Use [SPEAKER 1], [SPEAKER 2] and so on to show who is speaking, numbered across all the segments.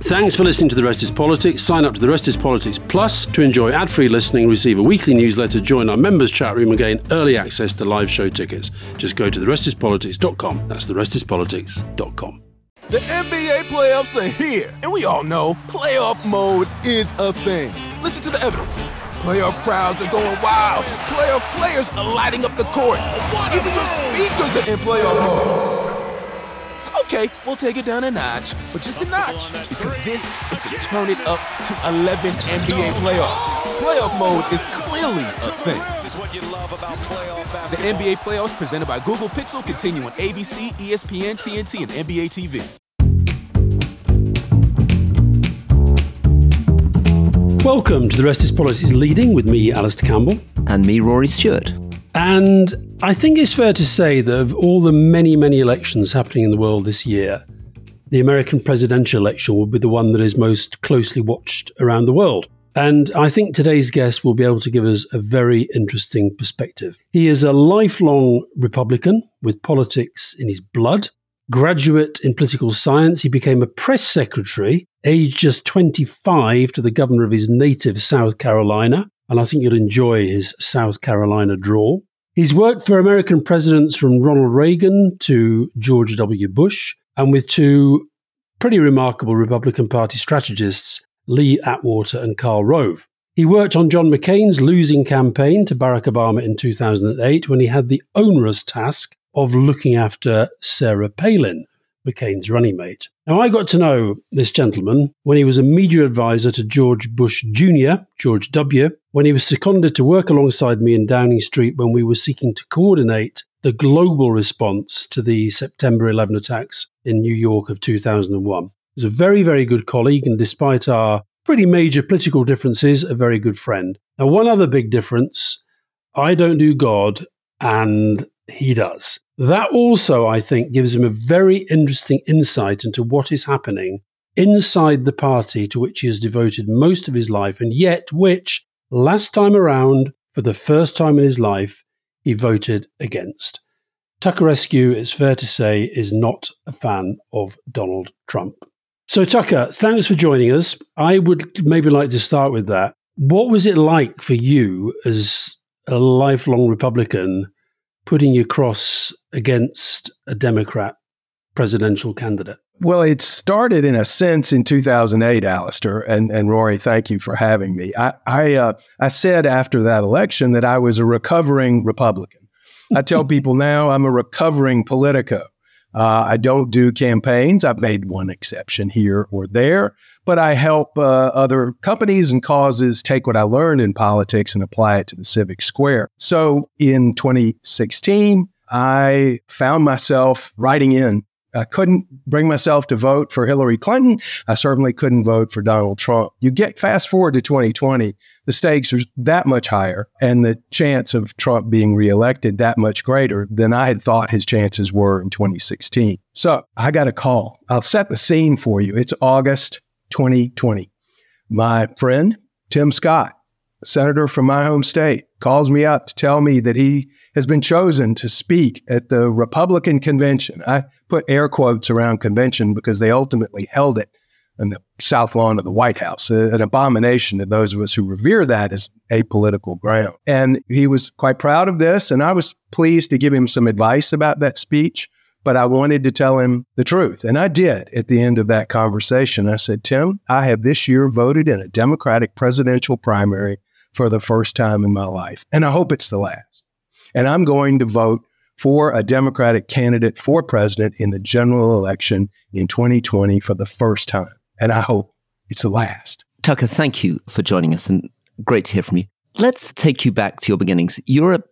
[SPEAKER 1] Thanks for listening to The Rest is Politics. Sign up to The Rest is Politics Plus to enjoy ad free listening, receive a weekly newsletter, join our members' chat room, and gain early access to live show tickets. Just go to therestispolitics.com. That's therestispolitics.com.
[SPEAKER 2] The NBA playoffs are here, and we all know playoff mode is a thing. Listen to the evidence. Playoff crowds are going wild. Playoff players are lighting up the court. Even your speakers are in playoff mode. Okay, we'll take it down a notch, but just a notch, because this is the turn it up to 11 NBA playoffs. Playoff mode is clearly a thing. The NBA playoffs presented by Google Pixel continue on ABC, ESPN, TNT, and NBA TV.
[SPEAKER 1] Welcome to The Rest is Politics Leading with me, Alastair Campbell.
[SPEAKER 3] And me, Rory Stewart.
[SPEAKER 1] And I think it's fair to say that of all the many, many elections happening in the world this year, the American presidential election will be the one that is most closely watched around the world. And I think today's guest will be able to give us a very interesting perspective. He is a lifelong Republican with politics in his blood. Graduate in political science, he became a press secretary, aged just 25, to the governor of his native South Carolina. And I think you'll enjoy his South Carolina drawl. He's worked for American presidents from Ronald Reagan to George W. Bush, and with two pretty remarkable Republican Party strategists, Lee Atwater and Karl Rove. He worked on John McCain's losing campaign to Barack Obama in 2008 when he had the onerous task of looking after Sarah Palin, McCain's running mate. Now, I got to know this gentleman when he was a media advisor to George Bush Jr., George W., when he was seconded to work alongside me in Downing Street when we were seeking to coordinate the global response to the September 11 attacks in New York of 2001. He was a very, very good colleague, and despite our pretty major political differences, a very good friend. Now, one other big difference I don't do God, and he does. That also, I think, gives him a very interesting insight into what is happening inside the party to which he has devoted most of his life, and yet which, last time around, for the first time in his life, he voted against. Tucker Eskew, it's fair to say, is not a fan of Donald Trump. So, Tucker, thanks for joining us. I would maybe like to start with that. What was it like for you as a lifelong Republican putting your cross against a Democrat presidential candidate?
[SPEAKER 4] Well, it started in a sense in 2008, Alastair, and, and Rory, thank you for having me. I, I, uh, I said after that election that I was a recovering Republican. I tell people now I'm a recovering Politico. Uh, I don't do campaigns. I've made one exception here or there, but I help uh, other companies and causes take what I learned in politics and apply it to the civic square. So in 2016, I found myself writing in. I couldn't bring myself to vote for Hillary Clinton. I certainly couldn't vote for Donald Trump. You get fast forward to 2020, the stakes are that much higher and the chance of Trump being reelected that much greater than I had thought his chances were in 2016. So I got a call. I'll set the scene for you. It's August 2020. My friend, Tim Scott, senator from my home state, calls me up to tell me that he has been chosen to speak at the Republican convention. I put air quotes around convention because they ultimately held it in the south lawn of the White House, an abomination to those of us who revere that as apolitical ground. And he was quite proud of this, and I was pleased to give him some advice about that speech but I wanted to tell him the truth. And I did at the end of that conversation. I said, Tim, I have this year voted in a Democratic presidential primary for the first time in my life. And I hope it's the last. And I'm going to vote for a Democratic candidate for president in the general election in 2020 for the first time. And I hope it's the last.
[SPEAKER 3] Tucker, thank you for joining us and great to hear from you. Let's take you back to your beginnings. You're a,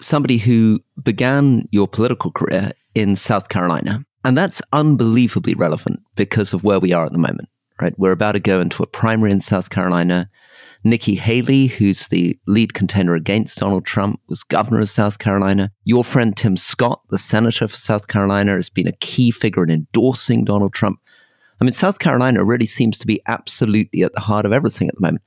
[SPEAKER 3] somebody who began your political career in South Carolina. And that's unbelievably relevant because of where we are at the moment, right? We're about to go into a primary in South Carolina. Nikki Haley, who's the lead contender against Donald Trump, was governor of South Carolina. Your friend Tim Scott, the senator for South Carolina, has been a key figure in endorsing Donald Trump. I mean, South Carolina really seems to be absolutely at the heart of everything at the moment.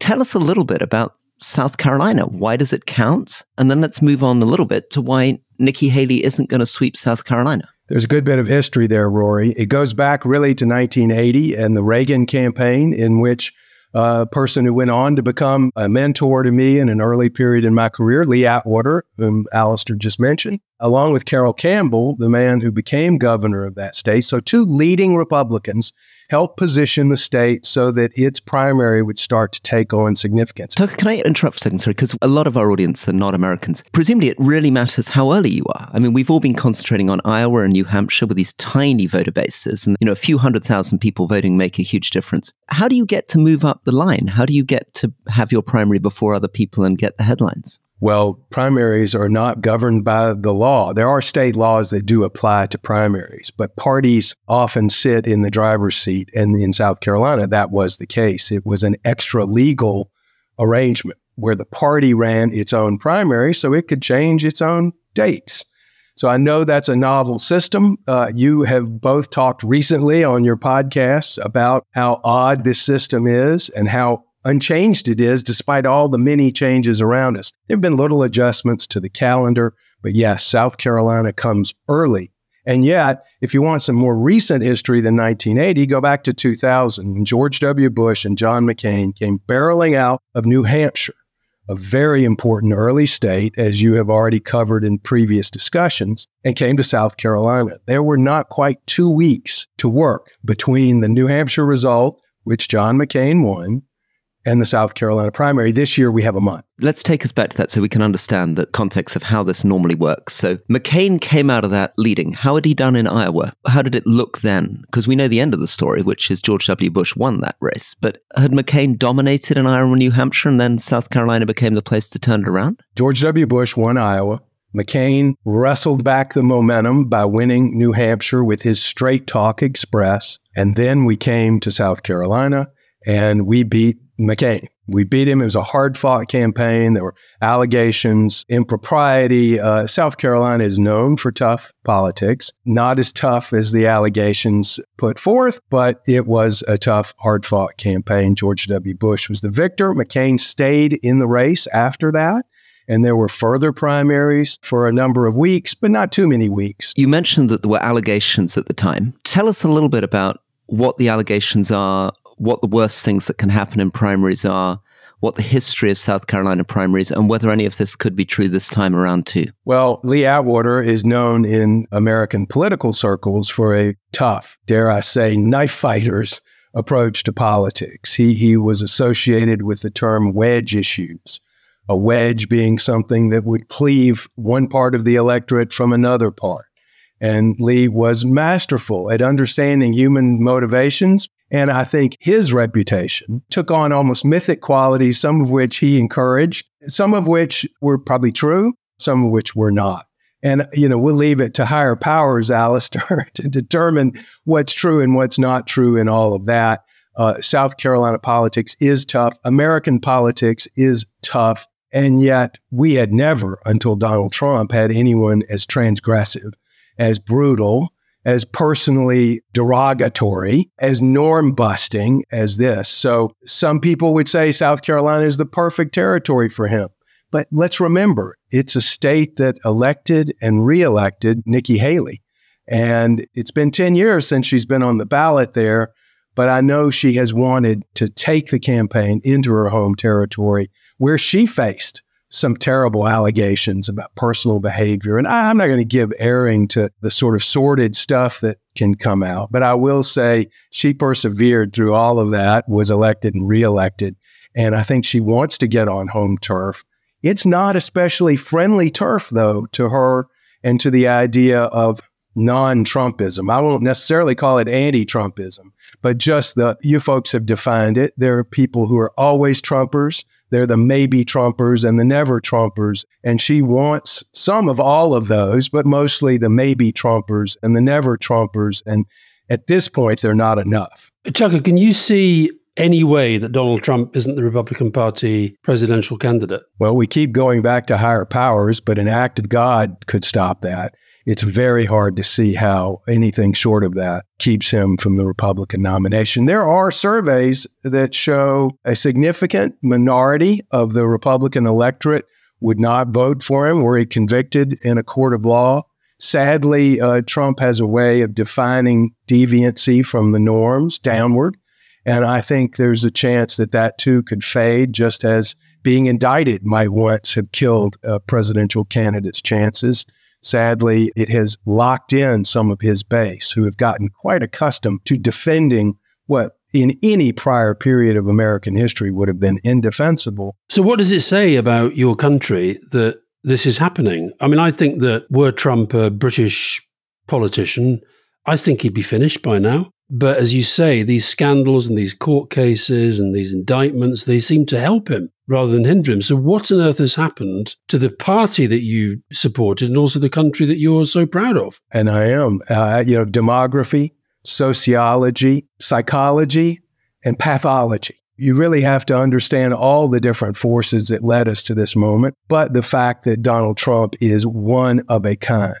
[SPEAKER 3] Tell us a little bit about South Carolina. Why does it count? And then let's move on a little bit to why Nikki Haley isn't going to sweep South Carolina.
[SPEAKER 4] There's a good bit of history there, Rory. It goes back really to 1980 and the Reagan campaign, in which a person who went on to become a mentor to me in an early period in my career, Lee Atwater, whom Alastair just mentioned, along with Carroll Campbell, the man who became governor of that state. So, two leading Republicans helped position the state so that its primary would start to take on significance.
[SPEAKER 3] Tucker, can I interrupt a second, sorry? Because a lot of our audience are not Americans. Presumably, it really matters how early you are. I mean, we've all been concentrating on Iowa and New Hampshire with these tiny voter bases, and you know, a few hundred thousand people voting make a huge difference. How do you get to move up the line? How do you get to have your primary before other people and get the headlines?
[SPEAKER 4] Well, primaries are not governed by the law. There are state laws that do apply to primaries, but parties often sit in the driver's seat. And in South Carolina, that was the case. It was an extra legal arrangement where the party ran its own primary so it could change its own dates. So I know that's a novel system. Uh, you have both talked recently on your podcasts about how odd this system is and how unchanged it is despite all the many changes around us. There have been little adjustments to the calendar, but yes, South Carolina comes early. And yet, if you want some more recent history than 1980, go back to 2000 when George W. Bush and John McCain came barreling out of New Hampshire, a very important early state, as you have already covered in previous discussions, and came to South Carolina. There were not quite two weeks to work between the New Hampshire result, which John McCain won, and the South Carolina primary. This year we have a month.
[SPEAKER 3] Let's take us back to that so we can understand the context of how this normally works. So McCain came out of that leading. How had he done in Iowa? How did it look then? Because we know the end of the story, which is George W. Bush won that race. But had McCain dominated in Iowa and New Hampshire and then South Carolina became the place to turn it around?
[SPEAKER 4] George W. Bush won Iowa. McCain wrestled back the momentum by winning New Hampshire with his straight talk express. And then we came to South Carolina and we beat McCain. We beat him. It was a hard fought campaign. There were allegations, impropriety. Uh, South Carolina is known for tough politics, not as tough as the allegations put forth, but it was a tough, hard fought campaign. George W. Bush was the victor. McCain stayed in the race after that. And there were further primaries for a number of weeks, but not too many weeks.
[SPEAKER 3] You mentioned that there were allegations at the time. Tell us a little bit about what the allegations are, what the worst things that can happen in primaries are, what the history of South Carolina primaries, and whether any of this could be true this time around too.
[SPEAKER 4] Well, Lee Atwater is known in American political circles for a tough, dare I say, knife fighter's approach to politics. He, he was associated with the term wedge issues, a wedge being something that would cleave one part of the electorate from another part. And Lee was masterful at understanding human motivations and I think his reputation took on almost mythic qualities, some of which he encouraged, some of which were probably true, some of which were not. And, you know, we'll leave it to higher powers, Alastair, to determine what's true and what's not true in all of that. Uh, South Carolina politics is tough. American politics is tough. And yet we had never, until Donald Trump, had anyone as transgressive, as brutal, as personally derogatory, as norm busting as this. So some people would say South Carolina is the perfect territory for him. But let's remember, it's a state that elected and reelected Nikki Haley. And it's been 10 years since she's been on the ballot there, but I know she has wanted to take the campaign into her home territory where she faced some terrible allegations about personal behavior. And I, am not going to give airing to the sort of sordid stuff that can come out, but I will say she persevered through all of that, was elected and reelected. And I think she wants to get on home turf. It's not especially friendly turf, though, to her and to the idea of non Trumpism. I won't necessarily call it anti Trumpism, but just the, you folks have defined it. There are people who are always Trumpers. They're the maybe Trumpers and the never Trumpers. And she wants some of all of those, but mostly the maybe Trumpers and the never Trumpers. And at this point, they're not enough.
[SPEAKER 1] Tucker, can you see any way that Donald Trump isn't the Republican Party presidential candidate?
[SPEAKER 4] Well, we keep going back to higher powers, but an act of God could stop that it's very hard to see how anything short of that keeps him from the Republican nomination. There are surveys that show a significant minority of the Republican electorate would not vote for him were he convicted in a court of law. Sadly, uh, Trump has a way of defining deviancy from the norms downward. And I think there's a chance that that too could fade, just as being indicted might once have killed a presidential candidate's chances. Sadly, it has locked in some of his base who have gotten quite accustomed to defending what in any prior period of American history would have been indefensible.
[SPEAKER 1] So, what does it say about your country that this is happening? I mean, I think that were Trump a British politician, I think he'd be finished by now. But as you say, these scandals and these court cases and these indictments, they seem to help him rather than hinder him. So, what on earth has happened to the party that you supported and also the country that you're so proud of?
[SPEAKER 4] And I am. Uh, you know, demography, sociology, psychology, and pathology. You really have to understand all the different forces that led us to this moment, but the fact that Donald Trump is one of a kind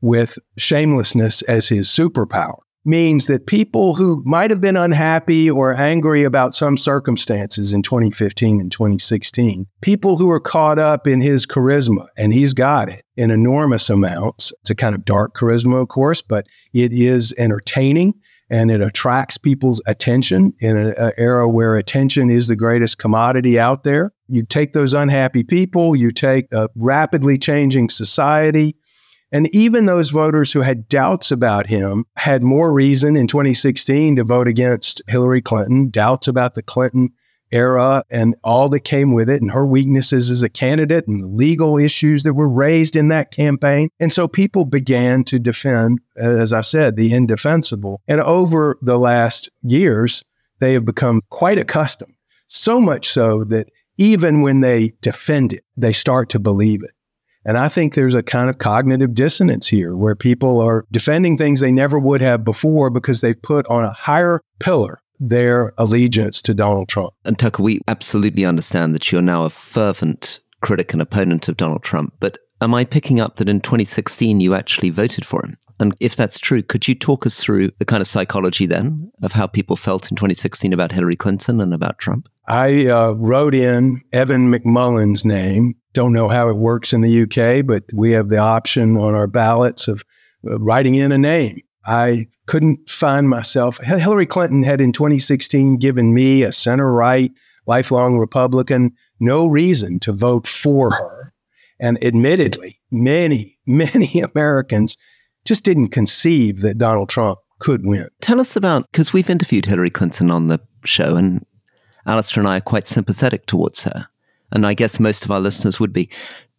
[SPEAKER 4] with shamelessness as his superpower means that people who might have been unhappy or angry about some circumstances in 2015 and 2016, people who are caught up in his charisma, and he's got it in enormous amounts. It's a kind of dark charisma, of course, but it is entertaining and it attracts people's attention in an era where attention is the greatest commodity out there. You take those unhappy people, you take a rapidly changing society, and even those voters who had doubts about him had more reason in 2016 to vote against Hillary Clinton, doubts about the Clinton era and all that came with it, and her weaknesses as a candidate and the legal issues that were raised in that campaign. And so people began to defend, as I said, the indefensible. And over the last years, they have become quite accustomed, so much so that even when they defend it, they start to believe it. And I think there's a kind of cognitive dissonance here where people are defending things they never would have before because they've put on a higher pillar their allegiance to Donald Trump.
[SPEAKER 3] And Tucker, we absolutely understand that you're now a fervent critic and opponent of Donald Trump. But am I picking up that in 2016 you actually voted for him? And if that's true, could you talk us through the kind of psychology then of how people felt in 2016 about Hillary Clinton and about Trump?
[SPEAKER 4] I uh, wrote in Evan McMullin's name don't know how it works in the UK, but we have the option on our ballots of uh, writing in a name. I couldn't find myself. Hillary Clinton had in 2016 given me, a center right, lifelong Republican, no reason to vote for her. And admittedly, many, many Americans just didn't conceive that Donald Trump could win.
[SPEAKER 3] Tell us about, because we've interviewed Hillary Clinton on the show, and Alastair and I are quite sympathetic towards her and I guess most of our listeners would be.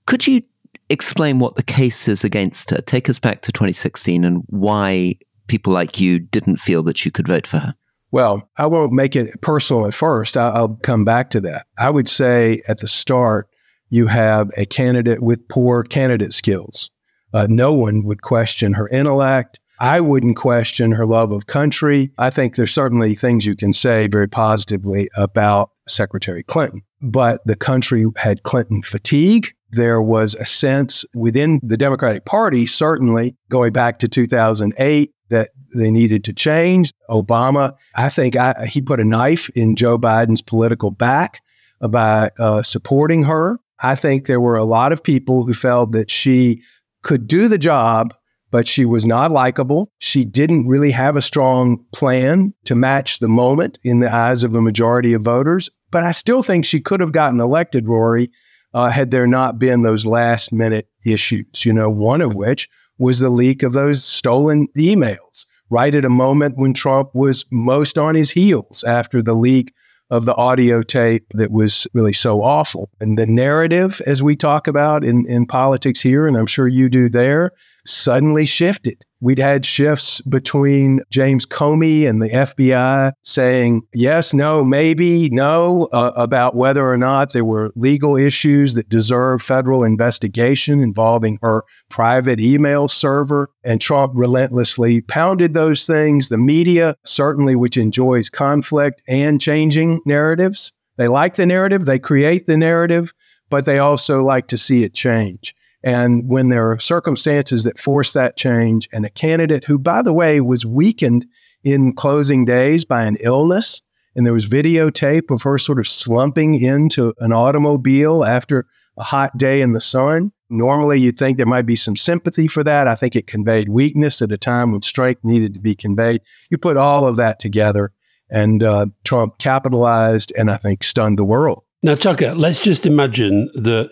[SPEAKER 3] Could you explain what the case is against her? Take us back to 2016 and why people like you didn't feel that you could vote for her.
[SPEAKER 4] Well, I won't make it personal at first. I'll come back to that. I would say at the start, you have a candidate with poor candidate skills. Uh, no one would question her intellect. I wouldn't question her love of country. I think there's certainly things you can say very positively about Secretary Clinton but the country had Clinton fatigue. There was a sense within the Democratic Party, certainly going back to 2008, that they needed to change. Obama, I think I, he put a knife in Joe Biden's political back by uh, supporting her. I think there were a lot of people who felt that she could do the job, but she was not likable. She didn't really have a strong plan to match the moment in the eyes of a majority of voters. But I still think she could have gotten elected, Rory, uh, had there not been those last minute issues, you know, one of which was the leak of those stolen emails right at a moment when Trump was most on his heels after the leak of the audio tape that was really so awful. And the narrative, as we talk about in, in politics here, and I'm sure you do there, suddenly shifted. We'd had shifts between James Comey and the FBI saying yes, no, maybe, no, uh, about whether or not there were legal issues that deserve federal investigation involving her private email server. And Trump relentlessly pounded those things. The media, certainly, which enjoys conflict and changing narratives, they like the narrative, they create the narrative, but they also like to see it change. And when there are circumstances that force that change, and a candidate who, by the way, was weakened in closing days by an illness, and there was videotape of her sort of slumping into an automobile after a hot day in the sun. Normally, you'd think there might be some sympathy for that. I think it conveyed weakness at a time when strength needed to be conveyed. You put all of that together, and uh, Trump capitalized and I think stunned the world.
[SPEAKER 1] Now, Tucker, let's just imagine that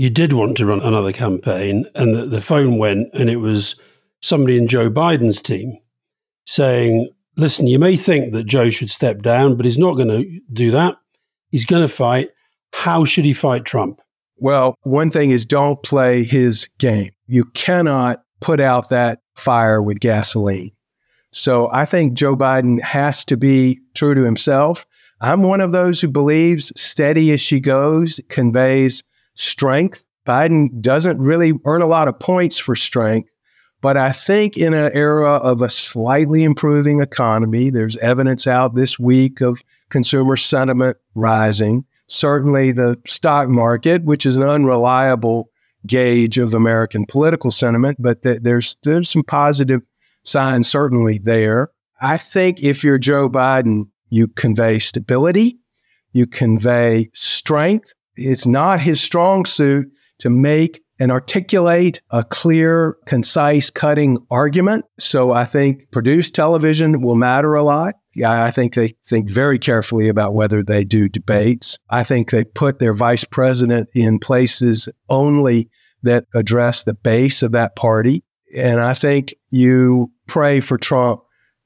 [SPEAKER 1] you did want to run another campaign and that the phone went and it was somebody in Joe Biden's team saying, listen, you may think that Joe should step down, but he's not going to do that. He's going to fight. How should he fight Trump?
[SPEAKER 4] Well, one thing is don't play his game. You cannot put out that fire with gasoline. So I think Joe Biden has to be true to himself. I'm one of those who believes steady as she goes conveys strength. Biden doesn't really earn a lot of points for strength, but I think in an era of a slightly improving economy, there's evidence out this week of consumer sentiment rising. Certainly the stock market, which is an unreliable gauge of American political sentiment, but th- there's there's some positive signs certainly there. I think if you're Joe Biden, you convey stability, you convey strength. It's not his strong suit to make and articulate a clear, concise, cutting argument. So I think produced television will matter a lot. Yeah, I think they think very carefully about whether they do debates. I think they put their vice president in places only that address the base of that party. And I think you pray for Trump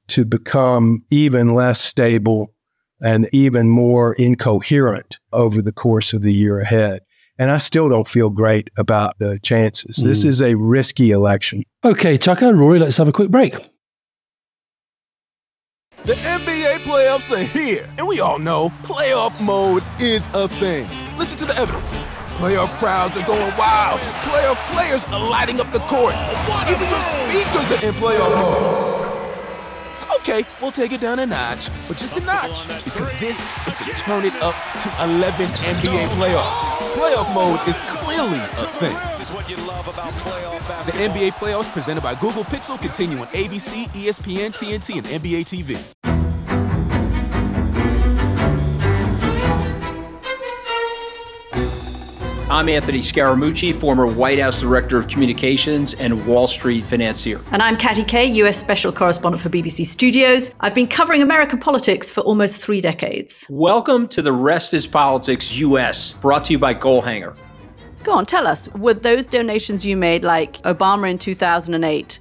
[SPEAKER 4] to become even less stable and even more incoherent over the course of the year ahead. And I still don't feel great about the chances. Mm. This is a risky election.
[SPEAKER 1] Okay, Tucker, Rory, let's have a quick break.
[SPEAKER 2] The NBA playoffs are here, and we all know playoff mode is a thing. Listen to the evidence. Playoff crowds are going wild. Playoff players are lighting up the court. Even your speakers are in playoff mode. Okay, we'll take it down a notch, but just a notch, because this is the turn it up to 11 NBA playoffs. Playoff mode is clearly a thing. The NBA playoffs presented by Google Pixel continue on ABC, ESPN, TNT, and NBA TV.
[SPEAKER 5] I'm Anthony Scaramucci, former White House Director of Communications and Wall Street financier.
[SPEAKER 6] And I'm Katty Kay, US Special Correspondent for BBC Studios. I've been covering American politics for almost three decades.
[SPEAKER 5] Welcome to The Rest is Politics US, brought to you by Goalhanger.
[SPEAKER 6] Go on, tell us, were those donations you made, like Obama in 2008,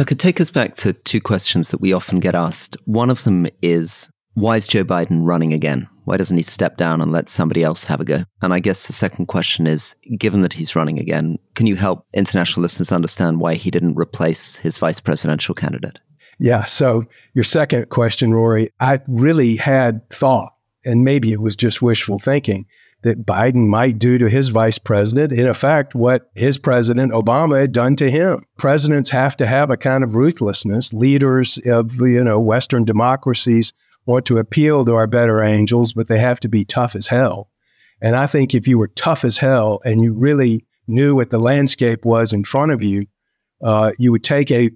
[SPEAKER 3] Tucker, take us back to two questions that we often get asked. One of them is why is Joe Biden running again? Why doesn't he step down and let somebody else have a go? And I guess the second question is given that he's running again, can you help international listeners understand why he didn't replace his vice presidential candidate?
[SPEAKER 4] Yeah. So, your second question, Rory, I really had thought, and maybe it was just wishful thinking, that Biden might do to his vice president, in effect, what his president Obama had done to him. Presidents have to have a kind of ruthlessness. Leaders of, you know, Western democracies want to appeal to our better angels, but they have to be tough as hell. And I think if you were tough as hell and you really knew what the landscape was in front of you, uh, you would take a,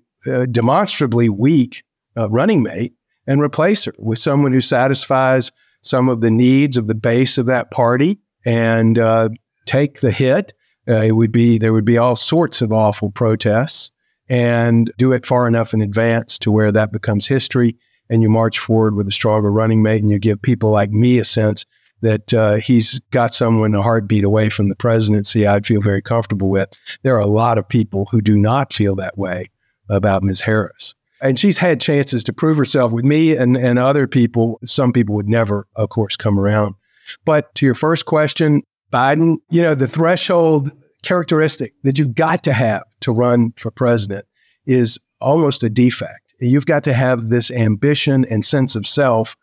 [SPEAKER 4] demonstrably weak uh, running mate and replace her with someone who satisfies some of the needs of the base of that party and uh, take the hit. Uh, it would be there would be all sorts of awful protests and do it far enough in advance to where that becomes history and you march forward with a stronger running mate and you give people like me a sense that uh, he's got someone a heartbeat away from the presidency I'd feel very comfortable with. There are a lot of people who do not feel that way about Ms. Harris and she's had chances to prove herself with me and, and other people. Some people would never, of course, come around. But to your first question, Biden, you know, the threshold characteristic that you've got to have to run for president is almost a defect. You've got to have this ambition and sense of self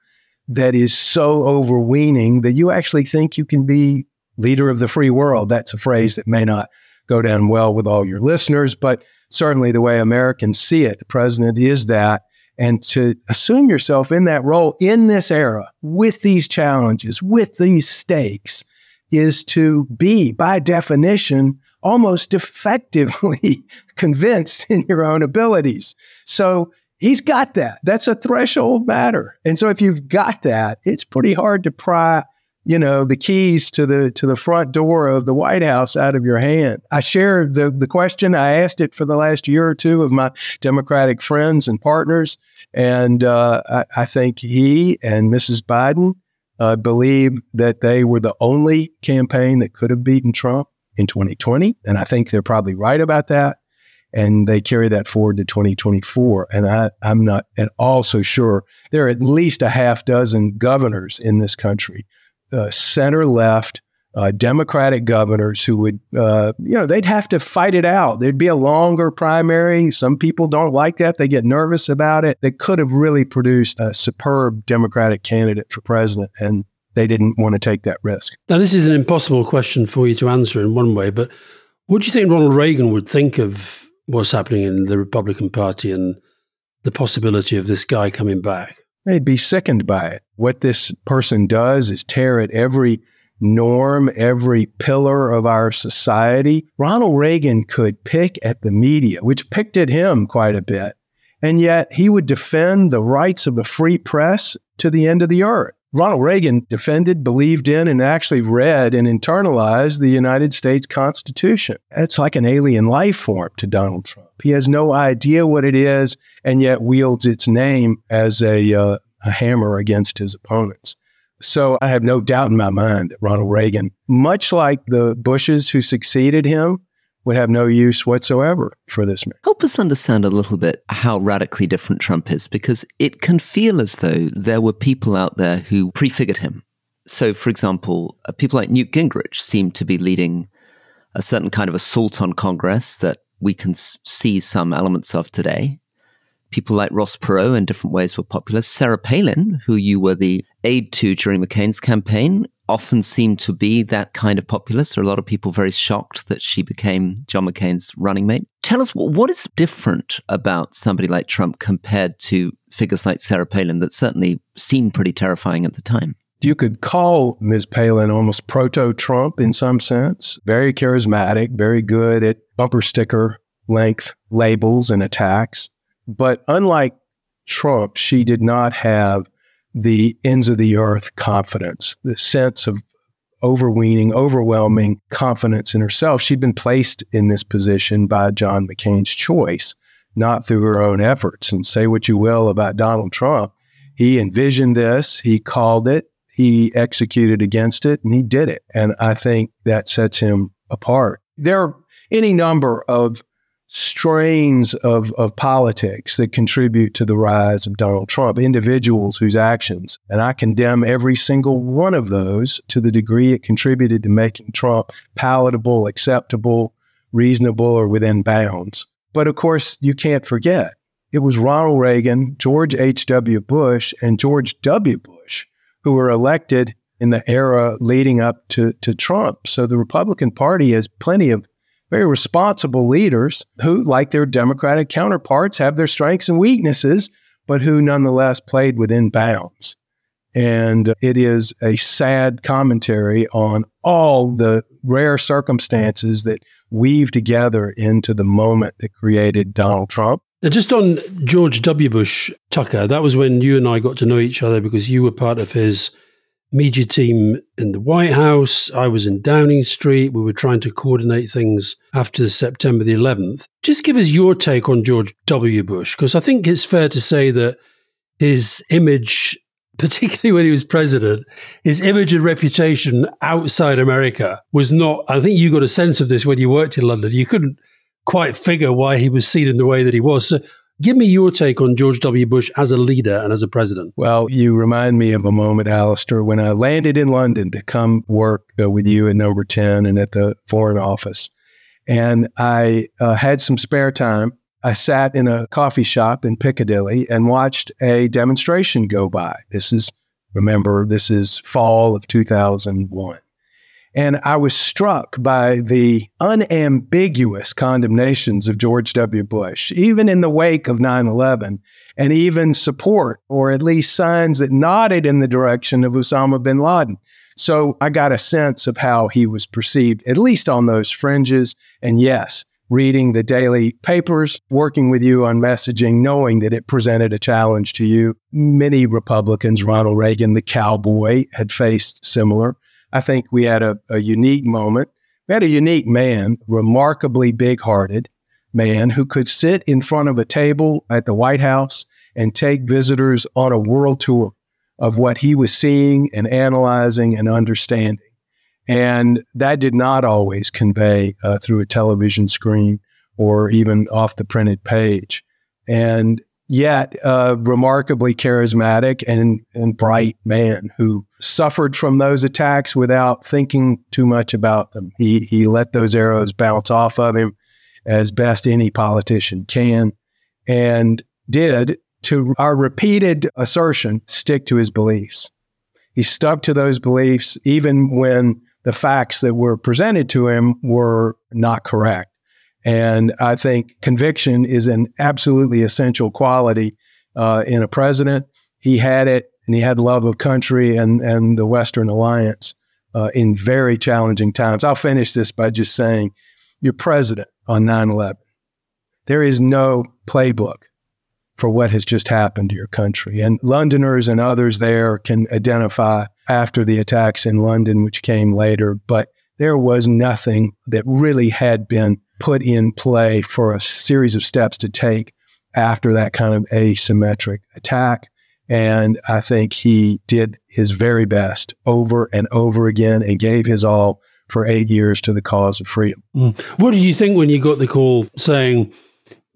[SPEAKER 4] that is so overweening that you actually think you can be leader of the free world. That's a phrase that may not go down well with all your listeners, but certainly the way Americans see it. The president is that. And to assume yourself in that role in this era with these challenges, with these stakes, is to be, by definition, almost defectively convinced in your own abilities. So he's got that. That's a threshold matter. And so if you've got that, it's pretty hard to pry you know the keys to the to the front door of the White House out of your hand. I shared the the question. I asked it for the last year or two of my Democratic friends and partners, and uh, I, I, think he and Mrs. Biden uh, believe that they were the only campaign that could have beaten Trump in 2020, and I think they're probably right about that. And they carry that forward to 2024. And I, I'm not at all so sure. There are at least a half dozen governors in this country center left uh, Democratic governors who would, uh, you know, they'd have to fight it out. There'd be a longer primary. Some people don't like that. They get nervous about it. They could have really produced a superb Democratic candidate for president, and they didn't want to take that risk.
[SPEAKER 1] Now, this is an impossible question for you to answer in one way, but what do you think Ronald Reagan would think of what's happening in the Republican Party and the possibility of this guy coming back?
[SPEAKER 4] They'd be sickened by it. What this person does is tear at every norm, every pillar of our society. Ronald Reagan could pick at the media, which picked at him quite a bit, and yet he would defend the rights of the free press to the end of the earth. Ronald Reagan defended, believed in, and actually read and internalized the United States Constitution. It's like an alien life form to Donald Trump. He has no idea what it is, and yet wields its name as a, uh, a hammer against his opponents. So I have no doubt in my mind that Ronald Reagan, much like the Bushes who succeeded him, would have no use whatsoever for this man.
[SPEAKER 3] Help us understand a little bit how radically different Trump is, because it can feel as though there were people out there who prefigured him. So, for example, uh, people like Newt Gingrich seem to be leading a certain kind of assault on Congress that we can see some elements of today. People like Ross Perot in different ways were popular. Sarah Palin, who you were the aide to during McCain's campaign, often seemed to be that kind of populist. There are a lot of people very shocked that she became John McCain's running mate. Tell us what is different about somebody like Trump compared to figures like Sarah Palin that certainly seemed pretty terrifying at the time.
[SPEAKER 4] You could call Ms. Palin almost proto Trump in some sense. Very charismatic, very good at bumper sticker length labels and attacks. But unlike Trump, she did not have the ends of the earth confidence, the sense of overweening, overwhelming confidence in herself. She'd been placed in this position by John McCain's choice, not through her own efforts. And say what you will about Donald Trump, he envisioned this, he called it, he executed against it, and he did it. And I think that sets him apart. There are any number of strains of, of politics that contribute to the rise of Donald Trump, individuals whose actions, and I condemn every single one of those to the degree it contributed to making Trump palatable, acceptable, reasonable, or within bounds. But of course, you can't forget it was Ronald Reagan, George H.W. Bush, and George W. Bush who were elected in the era leading up to, to Trump. So the Republican Party has plenty of very responsible leaders who, like their Democratic counterparts, have their strengths and weaknesses, but who nonetheless played within bounds. And it is a sad commentary on all the rare circumstances that weave together into the moment that created Donald Trump.
[SPEAKER 1] Just on George W. Bush, Tucker, that was when you and I got to know each other because you were part of his media team in the White House. I was in Downing Street. We were trying to coordinate things after September the 11th. Just give us your take on George W. Bush, because I think it's fair to say that his image, particularly when he was president, his image and reputation outside America was not. I think you got a sense of this when you worked in London. You couldn't quite figure why he was seen in the way that he was. So give me your take on George W. Bush as a leader and as a president.
[SPEAKER 4] Well, you remind me of a moment, Alastair, when I landed in London to come work uh, with you at Number 10 and at the Foreign Office. And I uh, had some spare time. I sat in a coffee shop in Piccadilly and watched a demonstration go by. This is, remember, this is fall of 2001. And I was struck by the unambiguous condemnations of George W. Bush, even in the wake of 9 11, and even support, or at least signs that nodded in the direction of Osama bin Laden. So I got a sense of how he was perceived, at least on those fringes. And yes, reading the daily papers, working with you on messaging, knowing that it presented a challenge to you. Many Republicans, Ronald Reagan, the cowboy, had faced similar. I think we had a, a unique moment. We had a unique man, remarkably big hearted man who could sit in front of a table at the White House and take visitors on a world tour of what he was seeing and analyzing and understanding. And that did not always convey uh, through a television screen or even off the printed page. And yet a remarkably charismatic and, and bright man who suffered from those attacks without thinking too much about them. He, he let those arrows bounce off of him as best any politician can and did, to our repeated assertion, stick to his beliefs. He stuck to those beliefs even when the facts that were presented to him were not correct. And I think conviction is an absolutely essential quality uh, in a president. He had it, and he had love of country and, and the Western alliance uh, in very challenging times. I'll finish this by just saying you're president on 9 11. There is no playbook for what has just happened to your country. And Londoners and others there can identify after the attacks in London, which came later, but there was nothing that really had been put in play for a series of steps to take after that kind of asymmetric attack. And I think he did his very best over and over again and gave his all for eight years to the cause of freedom.
[SPEAKER 1] Mm. What did you think when you got the call saying,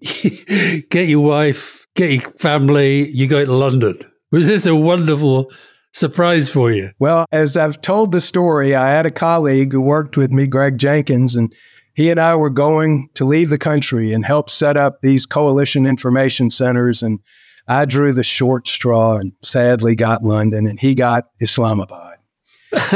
[SPEAKER 1] get your wife, get your family, you go to London? Was this a wonderful surprise for you?
[SPEAKER 4] Well, as I've told the story, I had a colleague who worked with me, Greg Jenkins, and he and I were going to leave the country and help set up these coalition information centers. And I drew the short straw and sadly got London, and he got Islamabad.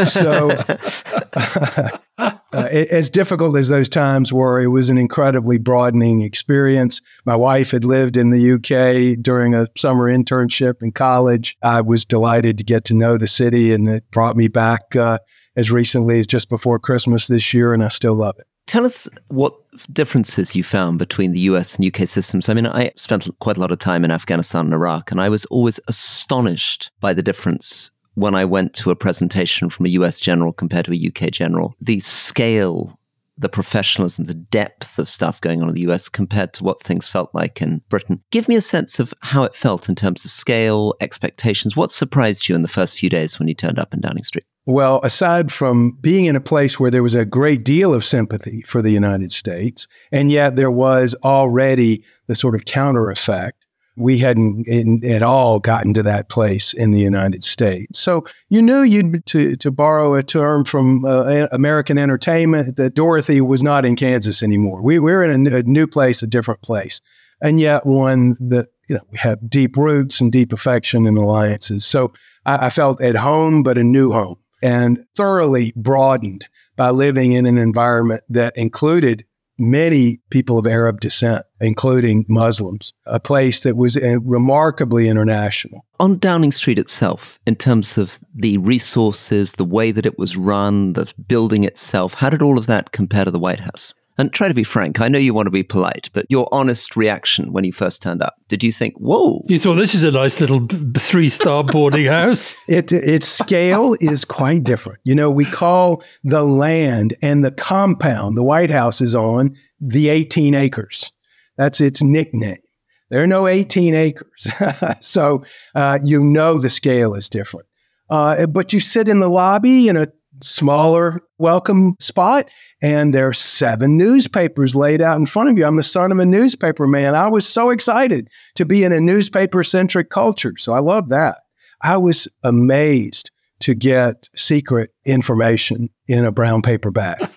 [SPEAKER 4] so, uh, as difficult as those times were, it was an incredibly broadening experience. My wife had lived in the UK during a summer internship in college. I was delighted to get to know the city, and it brought me back uh, as recently as just before Christmas this year, and I still love it.
[SPEAKER 3] Tell us what differences you found between the US and UK systems. I mean, I spent quite a lot of time in Afghanistan and Iraq, and I was always astonished by the difference when I went to a presentation from a US general compared to a UK general. The scale the professionalism, the depth of stuff going on in the US compared to what things felt like in Britain. Give me a sense of how it felt in terms of scale, expectations. What surprised you in the first few days when you turned up in Downing Street?
[SPEAKER 4] Well, aside from being in a place where there was a great deal of sympathy for the United States, and yet there was already the sort of counter effect we hadn't in, at all gotten to that place in the United States. So you knew you'd to to borrow a term from uh, American entertainment that Dorothy was not in Kansas anymore. We we're in a, a new place, a different place, and yet one that you know we have deep roots and deep affection and alliances. So I, I felt at home, but a new home. And thoroughly broadened by living in an environment that included many people of Arab descent, including Muslims, a place that was uh, remarkably international.
[SPEAKER 3] On Downing Street itself, in terms of the resources, the way that it was run, the building itself, how did all of that compare to the White House? And try to be frank. I know you want to be polite, but your honest reaction when you first turned up, did you think, whoa?
[SPEAKER 1] You thought this is a nice little three star boarding house?
[SPEAKER 4] It, its scale is quite different. You know, we call the land and the compound the White House is on the 18 acres. That's its nickname. There are no 18 acres. so uh, you know the scale is different. Uh, but you sit in the lobby in a smaller welcome spot and there are seven newspapers laid out in front of you. I'm the son of a newspaper man. I was so excited to be in a newspaper centric culture. So I love that. I was amazed to get secret information in a brown paper bag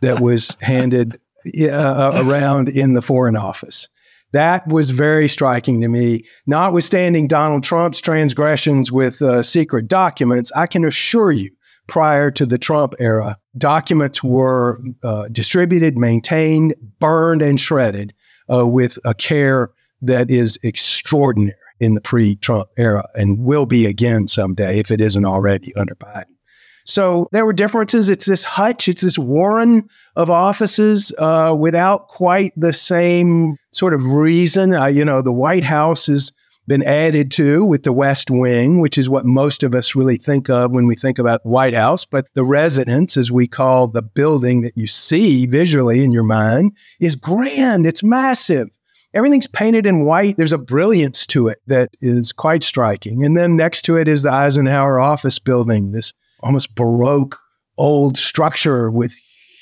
[SPEAKER 4] that was handed uh, around in the Foreign Office. That was very striking to me. Notwithstanding Donald Trump's transgressions with uh, secret documents, I can assure you prior to the Trump era, documents were uh, distributed, maintained, burned, and shredded uh, with a care that is extraordinary in the pre Trump era and will be again someday if it isn't already under Biden. So there were differences. It's this hutch, it's this warren of offices uh, without quite the same sort of reason. Uh, you know, the White House is been added to with the West Wing, which is what most of us really think of when we think about the White House. But the residence, as we call the building that you see visually in your mind, is grand. It's massive. Everything's painted in white. There's a brilliance to it that is quite striking. And then next to it is the Eisenhower office building, this almost Baroque old structure with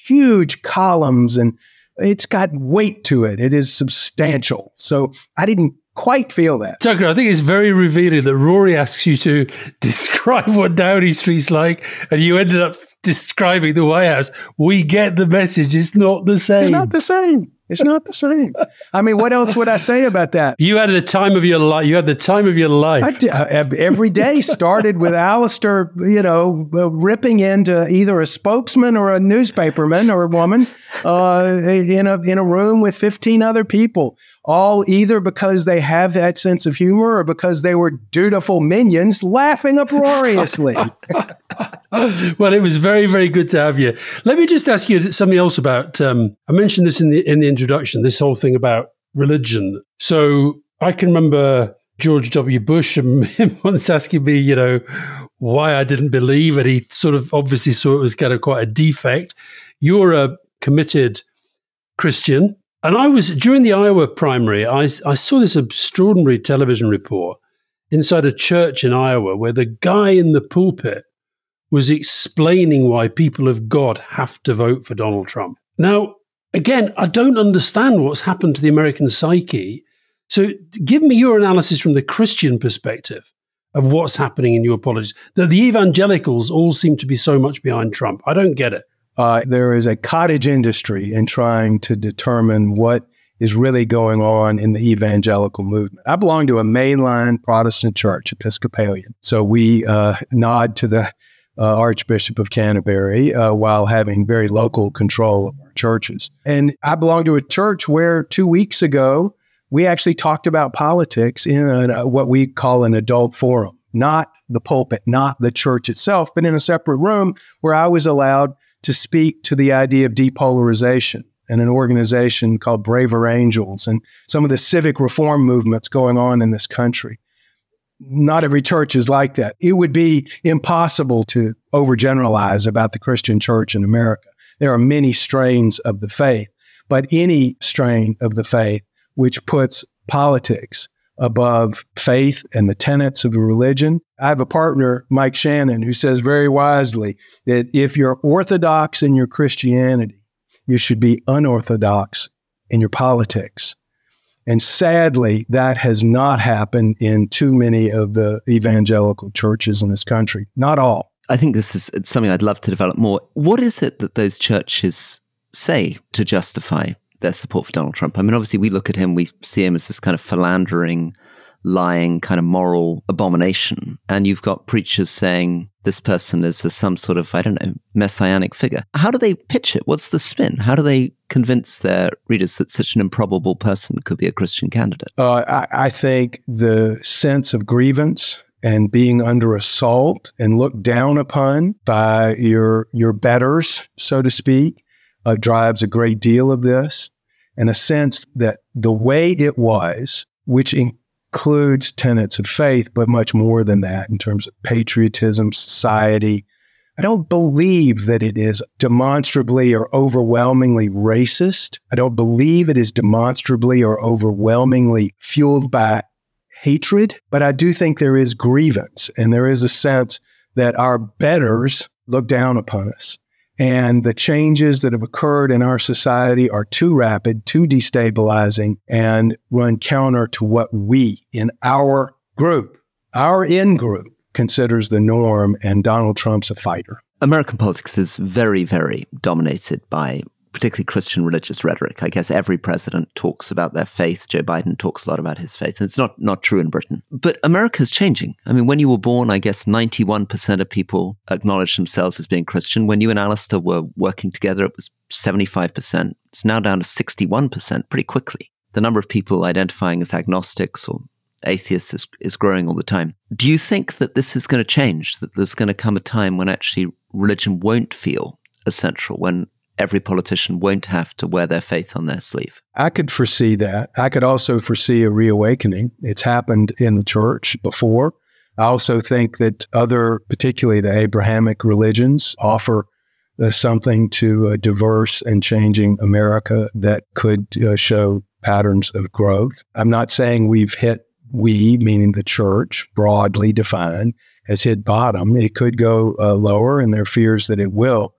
[SPEAKER 4] huge columns and it's got weight to it. It is substantial. So I didn't quite feel that.
[SPEAKER 1] Tucker, I think it's very revealing that Rory asks you to describe what Downing Street's like, and you ended up describing the White House. We get the message. It's not the same.
[SPEAKER 4] It's not the same. It's not the same. I mean, what else would I say about that?
[SPEAKER 1] You had the time of your life. You had the time of your life.
[SPEAKER 4] Did, every day started with Alastair, you know, uh, ripping into either a spokesman or a newspaperman or a woman uh, in a in a room with fifteen other people, all either because they have that sense of humor or because they were dutiful minions laughing uproariously.
[SPEAKER 1] well, it was very, very good to have you. Let me just ask you something else about. Um, I mentioned this in the in the introduction. This whole thing about religion. So I can remember George W. Bush and him once asking me, you know, why I didn't believe, and he sort of obviously saw it was kind of quite a defect. You're a committed Christian, and I was during the Iowa primary. I I saw this extraordinary television report inside a church in Iowa where the guy in the pulpit was explaining why people of God have to vote for Donald Trump. Now, again, I don't understand what's happened to the American psyche. So give me your analysis from the Christian perspective of what's happening in your politics. That the evangelicals all seem to be so much behind Trump. I don't get it.
[SPEAKER 4] Uh, there is a cottage industry in trying to determine what is really going on in the evangelical movement. I belong to a mainline Protestant church, Episcopalian. So we uh, nod to the uh, Archbishop of Canterbury uh, while having very local control of our churches. And I belong to a church where two weeks ago, we actually talked about politics in a, what we call an adult forum, not the pulpit, not the church itself, but in a separate room where I was allowed to speak to the idea of depolarization and an organization called Braver Angels and some of the civic reform movements going on in this country not every church is like that. It would be impossible to overgeneralize about the Christian church in America. There are many strains of the faith, but any strain of the faith which puts politics above faith and the tenets of the religion. I have a partner, Mike Shannon, who says very wisely that if you're orthodox in your Christianity, you should be unorthodox in your politics. And sadly, that has not happened in too many of the evangelical churches in this country. Not all.
[SPEAKER 3] I think this is something I'd love to develop more. What is it that those churches say to justify their support for Donald Trump? I mean, obviously, we look at him, we see him as this kind of philandering lying kind of moral abomination. And you've got preachers saying this person is some sort of, I don't know, messianic figure. How do they pitch it? What's the spin? How do they convince their readers that such an improbable person could be a Christian candidate?
[SPEAKER 4] Uh, I, I think the sense of grievance and being under assault and looked down upon by your your betters, so to speak, uh, drives a great deal of this, and a sense that the way it was, which includes tenets of faith, but much more than that in terms of patriotism, society. I don't believe that it is demonstrably or overwhelmingly racist. I don't believe it is demonstrably or overwhelmingly fueled by hatred, but I do think there is grievance and there is a sense that our betters look down upon us. And the changes that have occurred in our society are too rapid, too destabilizing, and run counter to what we in our group, our in group, considers the norm. And Donald Trump's a fighter.
[SPEAKER 3] American politics is very, very dominated by particularly Christian religious rhetoric. I guess every president talks about their faith. Joe Biden talks a lot about his faith. And it's not, not true in Britain. But America's changing. I mean, when you were born, I guess 91% of people acknowledged themselves as being Christian. When you and Alastair were working together, it was 75%. It's now down to 61% pretty quickly. The number of people identifying as agnostics or atheists is, is growing all the time. Do you think that this is going to change? That there's going to come a time when actually religion won't feel essential, when every politician won't have to wear their faith on their sleeve.
[SPEAKER 4] I could foresee that. I could also foresee a reawakening. It's happened in the church before. I also think that other, particularly the Abrahamic religions, offer uh, something to a diverse and changing America that could uh, show patterns of growth. I'm not saying we've hit, we, meaning the church, broadly defined, has hit bottom. It could go uh, lower, and there are fears that it will.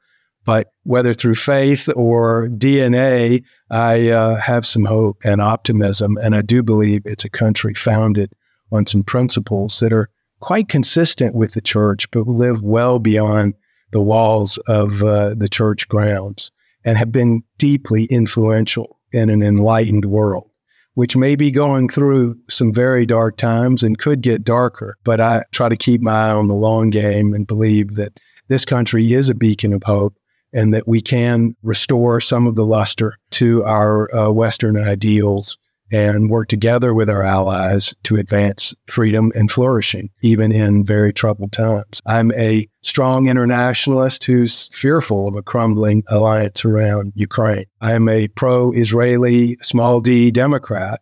[SPEAKER 4] But whether through faith or DNA, I uh, have some hope and optimism. And I do believe it's a country founded on some principles that are quite consistent with the church, but live well beyond the walls of uh, the church grounds and have been deeply influential in an enlightened world, which may be going through some very dark times and could get darker. But I try to keep my eye on the long game and believe that this country is a beacon of hope and that we can restore some of the luster to our uh, Western ideals and work together with our allies to advance freedom and flourishing, even in very troubled times. I'm a strong internationalist who's fearful of a crumbling alliance around Ukraine. I am a pro Israeli, small d Democrat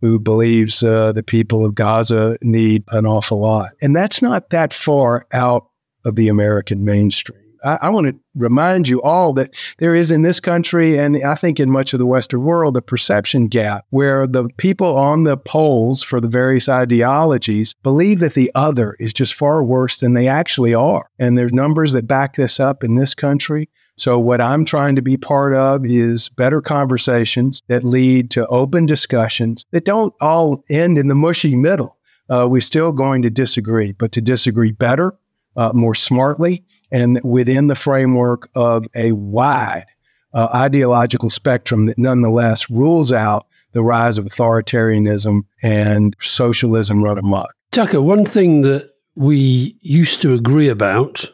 [SPEAKER 4] who believes uh, the people of Gaza need an awful lot. And that's not that far out of the American mainstream. I, I want to remind you all that there is in this country, and I think in much of the Western world, a perception gap where the people on the polls for the various ideologies believe that the other is just far worse than they actually are. And there's numbers that back this up in this country. So, what I'm trying to be part of is better conversations that lead to open discussions that don't all end in the mushy middle. Uh, we're still going to disagree, but to disagree better uh, more smartly and within the framework of a wide uh, ideological spectrum that nonetheless rules out the rise of authoritarianism and socialism run amok.
[SPEAKER 1] Tucker, one thing that we used to agree about,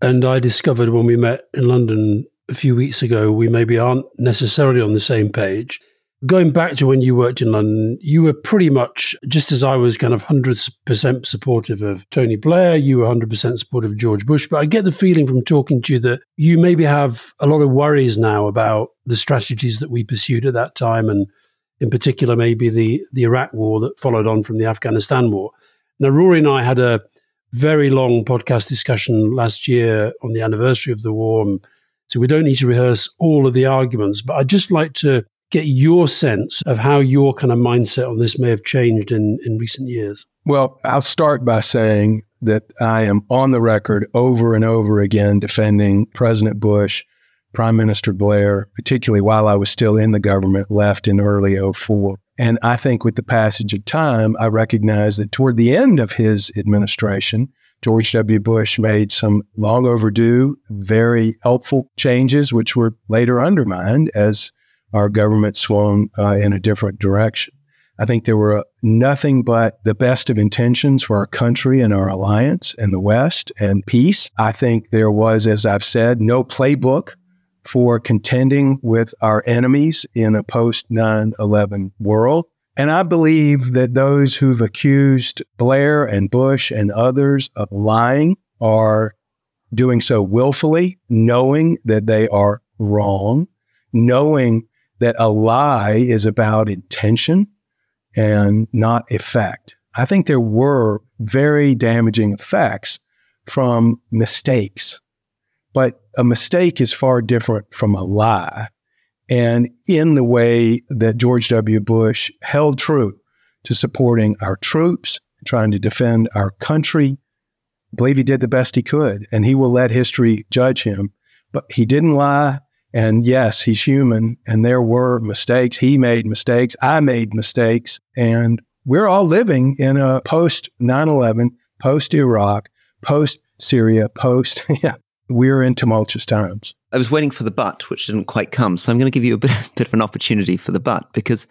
[SPEAKER 1] and I discovered when we met in London a few weeks ago, we maybe aren't necessarily on the same page, going back to when you worked in London, you were pretty much, just as I was kind of 100% supportive of Tony Blair, you were 100% supportive of George Bush. But I get the feeling from talking to you that you maybe have a lot of worries now about the strategies that we pursued at that time. And in particular, maybe the, the Iraq war that followed on from the Afghanistan war. Now, Rory and I had a very long podcast discussion last year on the anniversary of the war. So we don't need to rehearse all of the arguments, but I'd just like to get your sense of how your kind of mindset on this may have changed in, in recent years.
[SPEAKER 4] Well, I'll start by saying that I am on the record over and over again defending President Bush, Prime Minister Blair, particularly while I was still in the government, left in early 04. And I think with the passage of time, I recognize that toward the end of his administration, George W. Bush made some long overdue, very helpful changes, which were later undermined as our government swung uh, in a different direction. I think there were nothing but the best of intentions for our country and our alliance and the West and peace. I think there was, as I've said, no playbook for contending with our enemies in a post 9 11 world. And I believe that those who've accused Blair and Bush and others of lying are doing so willfully, knowing that they are wrong, knowing that a lie is about intention and not effect. I think there were very damaging effects from mistakes, but a mistake is far different from a lie. And in the way that George W. Bush held true to supporting our troops, trying to defend our country, I believe he did the best he could, and he will let history judge him. But he didn't lie. And yes, he's human, and there were mistakes. He made mistakes. I made mistakes. And we're all living in a post 9 11, post Iraq, post Syria, post, yeah, we're in tumultuous times.
[SPEAKER 3] I was waiting for the but, which didn't quite come. So I'm going to give you a bit, bit of an opportunity for the but, because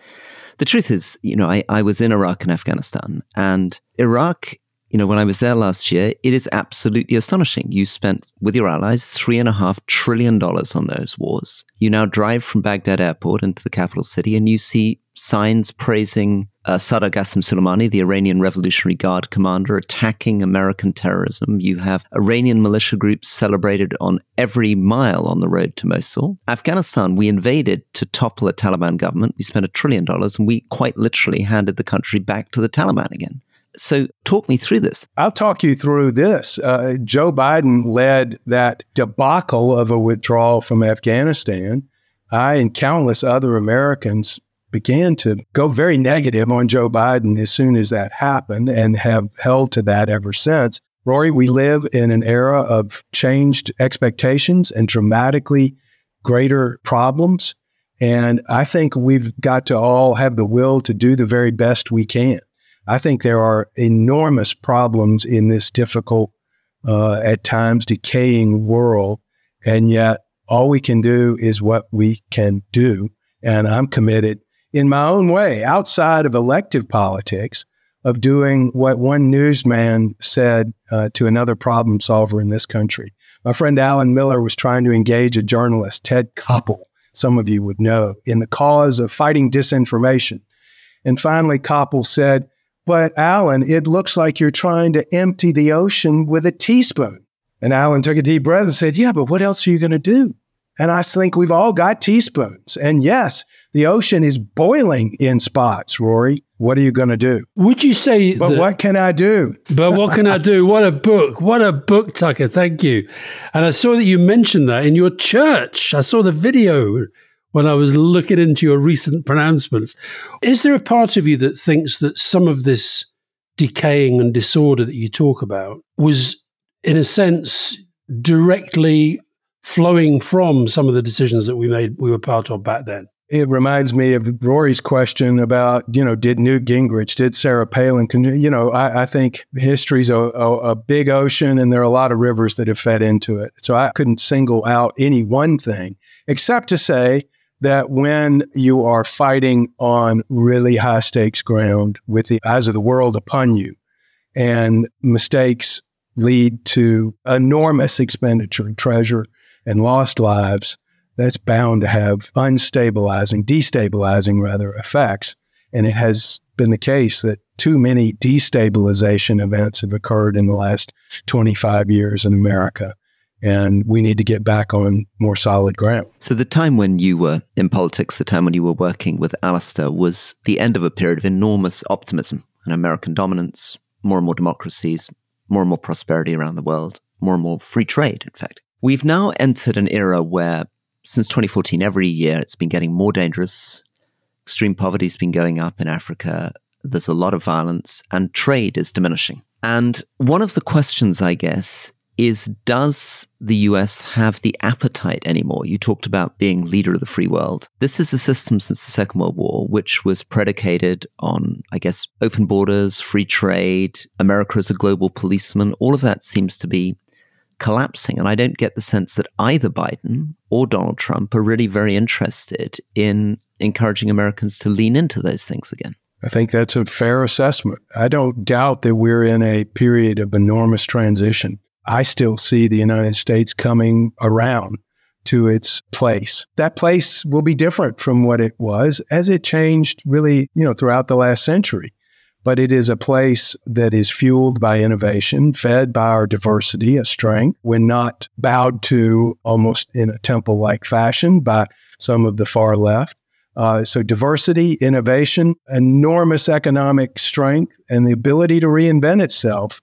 [SPEAKER 3] the truth is, you know, I, I was in Iraq and Afghanistan, and Iraq you know, when I was there last year, it is absolutely astonishing. You spent with your allies three and a half trillion dollars on those wars. You now drive from Baghdad airport into the capital city and you see signs praising uh, Sadr Qasem Soleimani, the Iranian Revolutionary Guard commander, attacking American terrorism. You have Iranian militia groups celebrated on every mile on the road to Mosul. Afghanistan, we invaded to topple a Taliban government. We spent a trillion dollars and we quite literally handed the country back to the Taliban again. So, talk me through this.
[SPEAKER 4] I'll talk you through this. Uh, Joe Biden led that debacle of a withdrawal from Afghanistan. I and countless other Americans began to go very negative on Joe Biden as soon as that happened and have held to that ever since. Rory, we live in an era of changed expectations and dramatically greater problems. And I think we've got to all have the will to do the very best we can. I think there are enormous problems in this difficult, uh, at times decaying world. And yet, all we can do is what we can do. And I'm committed in my own way, outside of elective politics, of doing what one newsman said uh, to another problem solver in this country. My friend Alan Miller was trying to engage a journalist, Ted Koppel, some of you would know, in the cause of fighting disinformation. And finally, Koppel said, but Alan, it looks like you're trying to empty the ocean with a teaspoon. And Alan took a deep breath and said, Yeah, but what else are you going to do? And I think we've all got teaspoons. And yes, the ocean is boiling in spots, Rory. What are you going to do?
[SPEAKER 1] Would you say?
[SPEAKER 4] But that, what can I do?
[SPEAKER 1] but what can I do? What a book. What a book, Tucker. Thank you. And I saw that you mentioned that in your church. I saw the video when I was looking into your recent pronouncements. Is there a part of you that thinks that some of this decaying and disorder that you talk about was, in a sense, directly flowing from some of the decisions that we made, we were part of back then?
[SPEAKER 4] It reminds me of Rory's question about, you know, did Newt Gingrich, did Sarah Palin, you know, I, I think history's a, a, a, big ocean and there are a lot of rivers that have fed into it. So I couldn't single out any one thing, except to say that when you are fighting on really high stakes ground with the eyes of the world upon you and mistakes lead to enormous expenditure, treasure, and lost lives, that's bound to have unstabilizing, destabilizing rather effects. And it has been the case that too many destabilization events have occurred in the last 25 years in America and we need to get back on more solid ground.
[SPEAKER 3] So, the time when you were in politics, the time when you were working with Alastair, was the end of a period of enormous optimism and American dominance, more and more democracies, more and more prosperity around the world, more and more free trade, in fact. We've now entered an era where, since 2014, every year it's been getting more dangerous. Extreme poverty has been going up in Africa. There's a lot of violence, and trade is diminishing. And one of the questions, I guess, is does the US have the appetite anymore? You talked about being leader of the free world. This is a system since the Second World War, which was predicated on, I guess, open borders, free trade, America as a global policeman. All of that seems to be collapsing. And I don't get the sense that either Biden or Donald Trump are really very interested in encouraging Americans to lean into those things again.
[SPEAKER 4] I think that's a fair assessment. I don't doubt that we're in a period of enormous transition. I still see the United States coming around to its place. That place will be different from what it was as it changed really, you know, throughout the last century. But it is a place that is fueled by innovation, fed by our diversity, a strength, when not bowed to almost in a temple like fashion by some of the far left. Uh, so, diversity, innovation, enormous economic strength, and the ability to reinvent itself,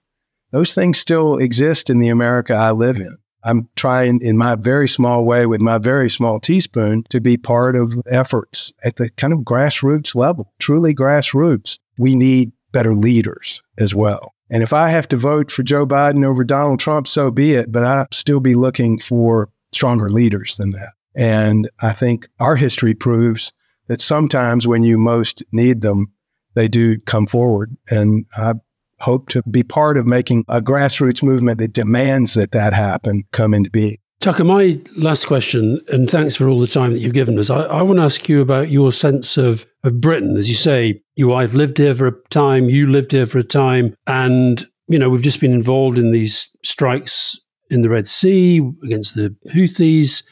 [SPEAKER 4] those things still exist in the America I live in. I'm trying in my very small way with my very small teaspoon to be part of efforts at the kind of grassroots level, truly grassroots. We need better leaders as well. And if I have to vote for Joe Biden over Donald Trump, so be it, but I still be looking for stronger leaders than that. And I think our history proves that sometimes when you most need them, they do come forward. And I hope to be part of making a grassroots movement that demands that that happen come into being.
[SPEAKER 1] Tucker, my last question, and thanks for all the time that you've given us. I, I want to ask you about your sense of, of Britain. As you say, your wife lived here for a time, you lived here for a time, and you know we've just been involved in these strikes in the Red Sea against the Houthis.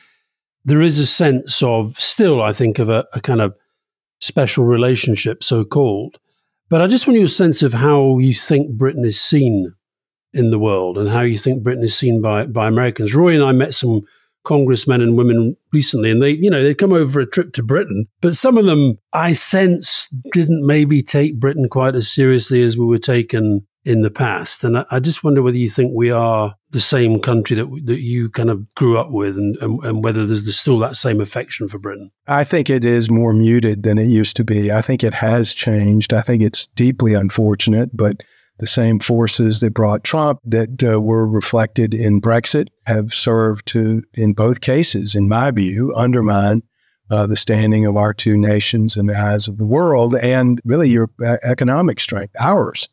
[SPEAKER 1] There is a sense of still, I think, of a, a kind of special relationship, so called. But I just want your sense of how you think Britain is seen in the world and how you think Britain is seen by, by Americans. Rory and I met some congressmen and women recently, and they, you know, they'd come over a trip to Britain, but some of them I sense didn't maybe take Britain quite as seriously as we were taken in the past. And I, I just wonder whether you think we are the same country that that you kind of grew up with, and, and, and whether there's still that same affection for Britain.
[SPEAKER 4] I think it is more muted than it used to be. I think it has changed. I think it's deeply unfortunate, but the same forces that brought Trump that uh, were reflected in Brexit have served to, in both cases, in my view, undermine uh, the standing of our two nations in the eyes of the world and really your uh, economic strength, ours.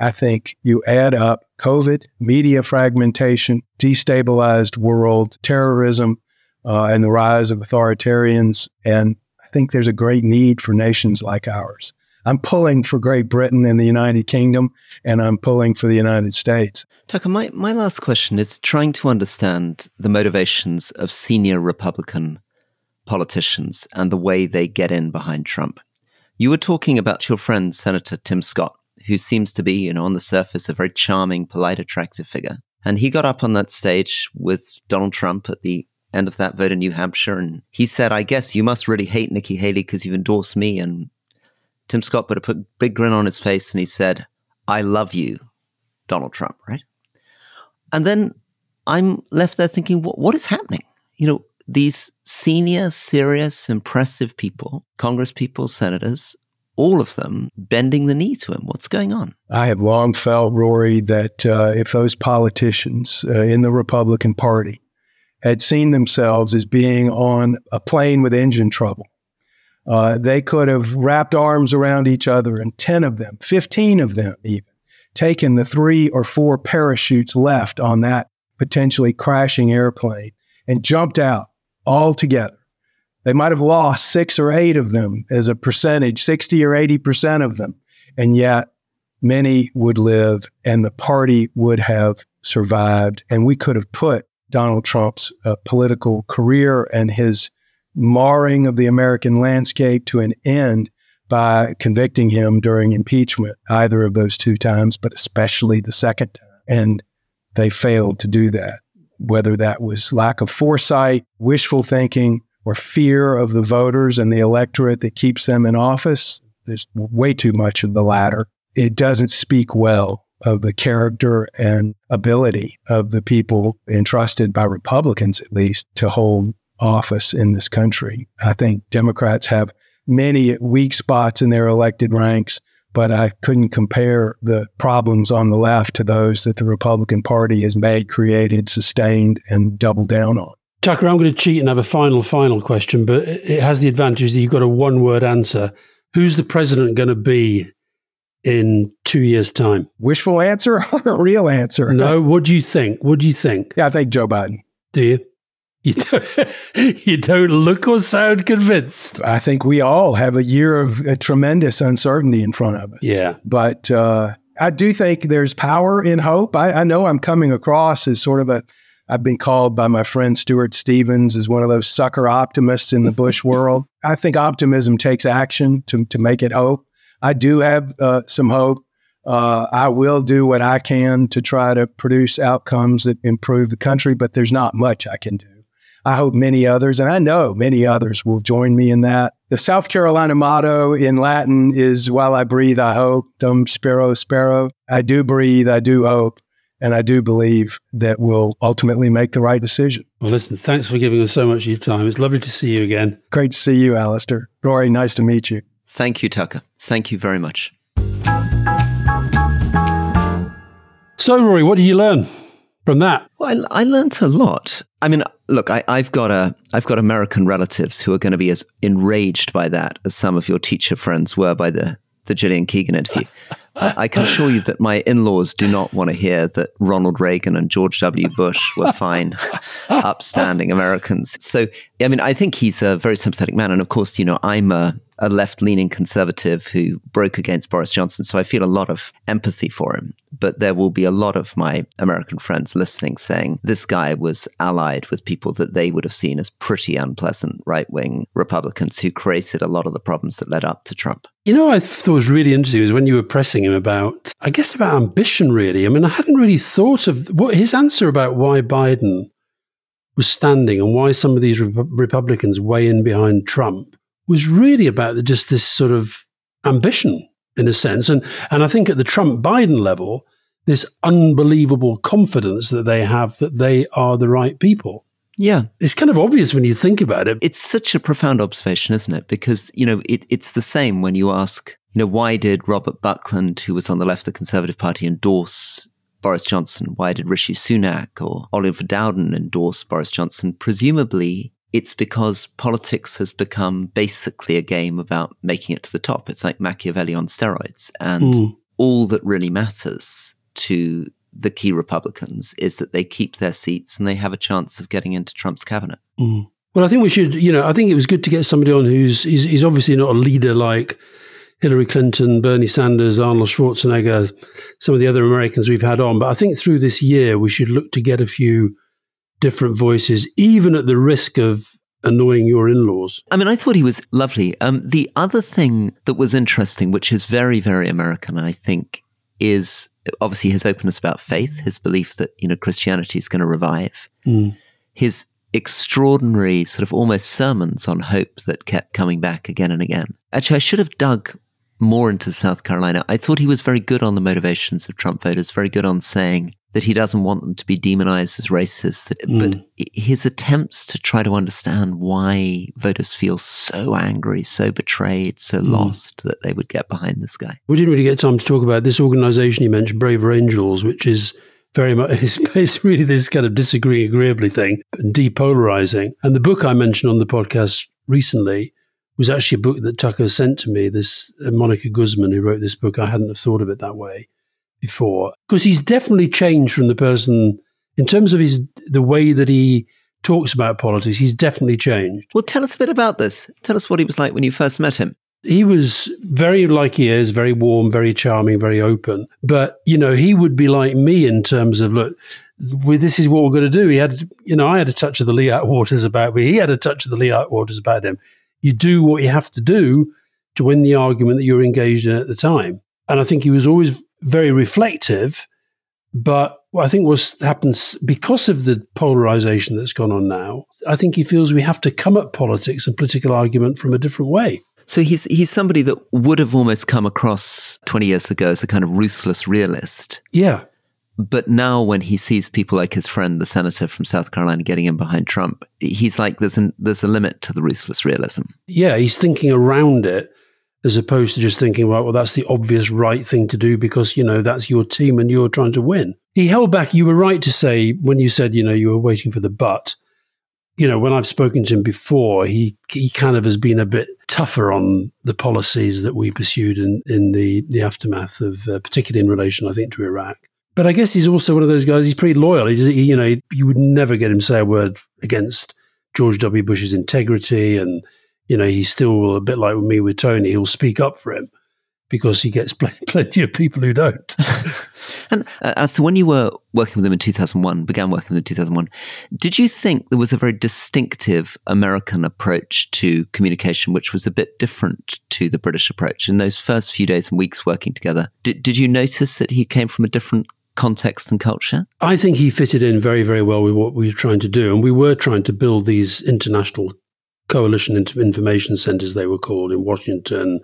[SPEAKER 4] I think you add up COVID, media fragmentation, destabilized world, terrorism, uh, and the rise of authoritarians. And I think there's a great need for nations like ours. I'm pulling for Great Britain and the United Kingdom, and I'm pulling for the United States.
[SPEAKER 3] Tucker, my, my last question is trying to understand the motivations of senior Republican politicians and the way they get in behind Trump. You were talking about your friend, Senator Tim Scott, who seems to be, you know, on the surface, a very charming, polite, attractive figure. And he got up on that stage with Donald Trump at the end of that vote in New Hampshire, and he said, I guess you must really hate Nikki Haley because you've endorsed me and Tim Scott put a big grin on his face and he said, I love you, Donald Trump, right? And then I'm left there thinking, what, what is happening? You know, these senior, serious, impressive people, Congress people, senators, all of them bending the knee to him. What's going on?
[SPEAKER 4] I have long felt, Rory, that uh, if those politicians uh, in the Republican Party had seen themselves as being on a plane with engine trouble, uh, they could have wrapped arms around each other, and 10 of them, 15 of them even, taken the three or four parachutes left on that potentially crashing airplane and jumped out all together. They might have lost six or eight of them as a percentage, 60 or 80% of them. And yet many would live and the party would have survived. And we could have put Donald Trump's uh, political career and his marring of the American landscape to an end by convicting him during impeachment, either of those two times, but especially the second time. And they failed to do that, whether that was lack of foresight, wishful thinking, or fear of the voters and the electorate that keeps them in office. There's way too much of the latter. It doesn't speak well of the character and ability of the people entrusted by Republicans, at least, to hold office in this country. I think Democrats have many weak spots in their elected ranks, but I couldn't compare the problems on the left to those that the Republican Party has made, created, sustained, and doubled down on.
[SPEAKER 1] Tucker, I'm going to cheat and have a final, final question, but it has the advantage that you've got a one word answer. Who's the president going to be in two years' time?
[SPEAKER 4] Wishful answer or a real answer?
[SPEAKER 1] No. What do you think? What do you think?
[SPEAKER 4] Yeah, I think Joe Biden.
[SPEAKER 1] Do you? You don't, you don't look or sound convinced.
[SPEAKER 4] I think we all have a year of uh, tremendous uncertainty in front of us.
[SPEAKER 1] Yeah.
[SPEAKER 4] But uh, I do think there's power in hope. I, I know I'm coming across as sort of a, I've been called by my friend Stuart Stevens as one of those sucker optimists in the Bush world. I think optimism takes action to, to make it hope. I do have uh, some hope. Uh, I will do what I can to try to produce outcomes that improve the country, but there's not much I can do. I hope many others, and I know many others will join me in that. The South Carolina motto in Latin is While I breathe, I hope, dum spiro spero. I do breathe, I do hope, and I do believe that we'll ultimately make the right decision.
[SPEAKER 1] Well, listen, thanks for giving us so much of your time. It's lovely to see you again.
[SPEAKER 4] Great to see you, Alastair. Rory, nice to meet you.
[SPEAKER 3] Thank you, Tucker. Thank you very much.
[SPEAKER 1] So, Rory, what did you learn from that?
[SPEAKER 3] Well, I, I learned a lot. I mean, look, I, have got a, I've got American relatives who are going to be as enraged by that as some of your teacher friends were by the the Gillian Keegan interview. I, can assure you that my in-laws do not want to hear that Ronald Reagan and George W. Bush were fine, upstanding Americans. So, I mean, I think he's a very sympathetic man, and of course, you know, I'm a a left leaning conservative who broke against Boris Johnson. So I feel a lot of empathy for him. But there will be a lot of my American friends listening saying this guy was allied with people that they would have seen as pretty unpleasant right wing Republicans who created a lot of the problems that led up to Trump.
[SPEAKER 1] You know, I thought was really interesting was when you were pressing him about, I guess, about ambition, really. I mean, I hadn't really thought of what his answer about why Biden was standing and why some of these Republicans weigh in behind Trump was really about the, just this sort of ambition in a sense. And, and I think at the Trump Biden level, this unbelievable confidence that they have that they are the right people.
[SPEAKER 3] Yeah.
[SPEAKER 1] It's kind of obvious when you think about it.
[SPEAKER 3] It's such a profound observation, isn't it? Because, you know, it, it's the same when you ask, you know, why did Robert Buckland, who was on the left of the Conservative Party, endorse Boris Johnson? Why did Rishi Sunak or Oliver Dowden endorse Boris Johnson? Presumably, it's because politics has become basically a game about making it to the top. It's like Machiavelli on steroids. And mm. all that really matters to the key Republicans is that they keep their seats and they have a chance of getting into Trump's cabinet.
[SPEAKER 1] Mm. Well, I think we should, you know, I think it was good to get somebody on who's he's, he's obviously not a leader like Hillary Clinton, Bernie Sanders, Arnold Schwarzenegger, some of the other Americans we've had on. But I think through this year, we should look to get a few different voices, even at the risk of annoying your in laws.
[SPEAKER 3] I mean, I thought he was lovely. Um, the other thing that was interesting, which is very, very American, I think, is obviously his openness about faith, his belief that, you know, Christianity is going to revive, mm. his extraordinary sort of almost sermons on hope that kept coming back again and again. Actually, I should have dug more into South Carolina. I thought he was very good on the motivations of Trump voters, very good on saying, that he doesn't want them to be demonized as racist. That, mm. But his attempts to try to understand why voters feel so angry, so betrayed, so mm. lost that they would get behind this guy.
[SPEAKER 1] We didn't really get time to talk about this organization you mentioned, Braver Angels, which is very much it's, really this kind of disagreeing agreeably thing, and depolarizing. And the book I mentioned on the podcast recently was actually a book that Tucker sent to me. This uh, Monica Guzman, who wrote this book, I hadn't have thought of it that way before because he's definitely changed from the person in terms of his the way that he talks about politics. He's definitely changed.
[SPEAKER 3] Well, tell us a bit about this. Tell us what he was like when you first met him.
[SPEAKER 1] He was very like he is, very warm, very charming, very open. But you know, he would be like me in terms of look. This is what we're going to do. He had, you know, I had a touch of the Lee Atwaters about me. He had a touch of the Lee Atwaters about him. You do what you have to do to win the argument that you're engaged in at the time. And I think he was always very reflective. But I think what happens because of the polarization that's gone on now, I think he feels we have to come at politics and political argument from a different way.
[SPEAKER 3] So he's he's somebody that would have almost come across 20 years ago as a kind of ruthless realist.
[SPEAKER 1] Yeah.
[SPEAKER 3] But now when he sees people like his friend, the senator from South Carolina, getting in behind Trump, he's like, there's, an, there's a limit to the ruthless realism.
[SPEAKER 1] Yeah, he's thinking around it as opposed to just thinking, right, well, that's the obvious right thing to do because, you know, that's your team and you're trying to win. He held back. You were right to say when you said, you know, you were waiting for the but. You know, when I've spoken to him before, he he kind of has been a bit tougher on the policies that we pursued in, in the, the aftermath of, uh, particularly in relation, I think, to Iraq. But I guess he's also one of those guys. He's pretty loyal. He's, he, you know, you would never get him say a word against George W. Bush's integrity, and you know, he's still a bit like me with Tony. He'll speak up for him because he gets pl- plenty of people who don't.
[SPEAKER 3] and uh, as to when you were working with him in 2001, began working with him in 2001, did you think there was a very distinctive American approach to communication, which was a bit different to the British approach in those first few days and weeks working together? Did, did you notice that he came from a different context and culture?
[SPEAKER 1] I think he fitted in very, very well with what we were trying to do. And we were trying to build these international coalition information centers, they were called, in Washington,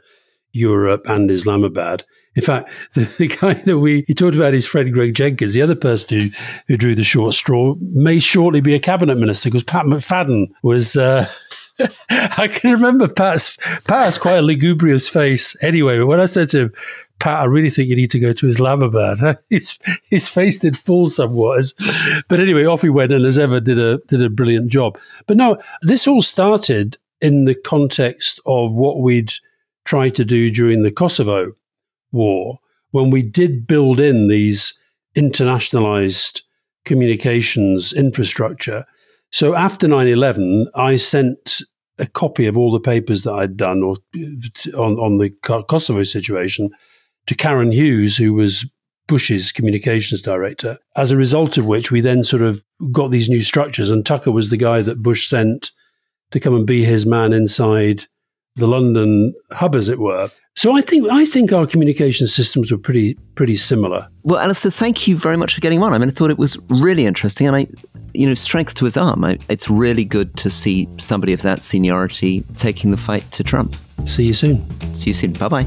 [SPEAKER 1] Europe, and Islamabad. In fact, the, the, guy that we he talked about is Fred Greg Jenkins, the other person who, who drew the short straw, may shortly be a cabinet minister because Pat McFadden was. Uh, I can remember Pat's Pat's quite a lugubrious face anyway, when I said to him, Pat, I really think you need to go to Islamabad. his his face did fall somewhat. But anyway, off he went and as ever did a did a brilliant job. But no, this all started in the context of what we'd tried to do during the Kosovo war, when we did build in these internationalized communications infrastructure. So after 9 11, I sent a copy of all the papers that I'd done or, on, on the Kosovo situation to Karen Hughes, who was Bush's communications director, as a result of which we then sort of got these new structures. And Tucker was the guy that Bush sent to come and be his man inside the London hub, as it were. So I think I think our communication systems were pretty pretty similar.
[SPEAKER 3] Well, Alastair, thank you very much for getting on. I mean, I thought it was really interesting, and I, you know, strength to his arm. I, it's really good to see somebody of that seniority taking the fight to Trump.
[SPEAKER 1] See you soon.
[SPEAKER 3] See you soon. Bye bye.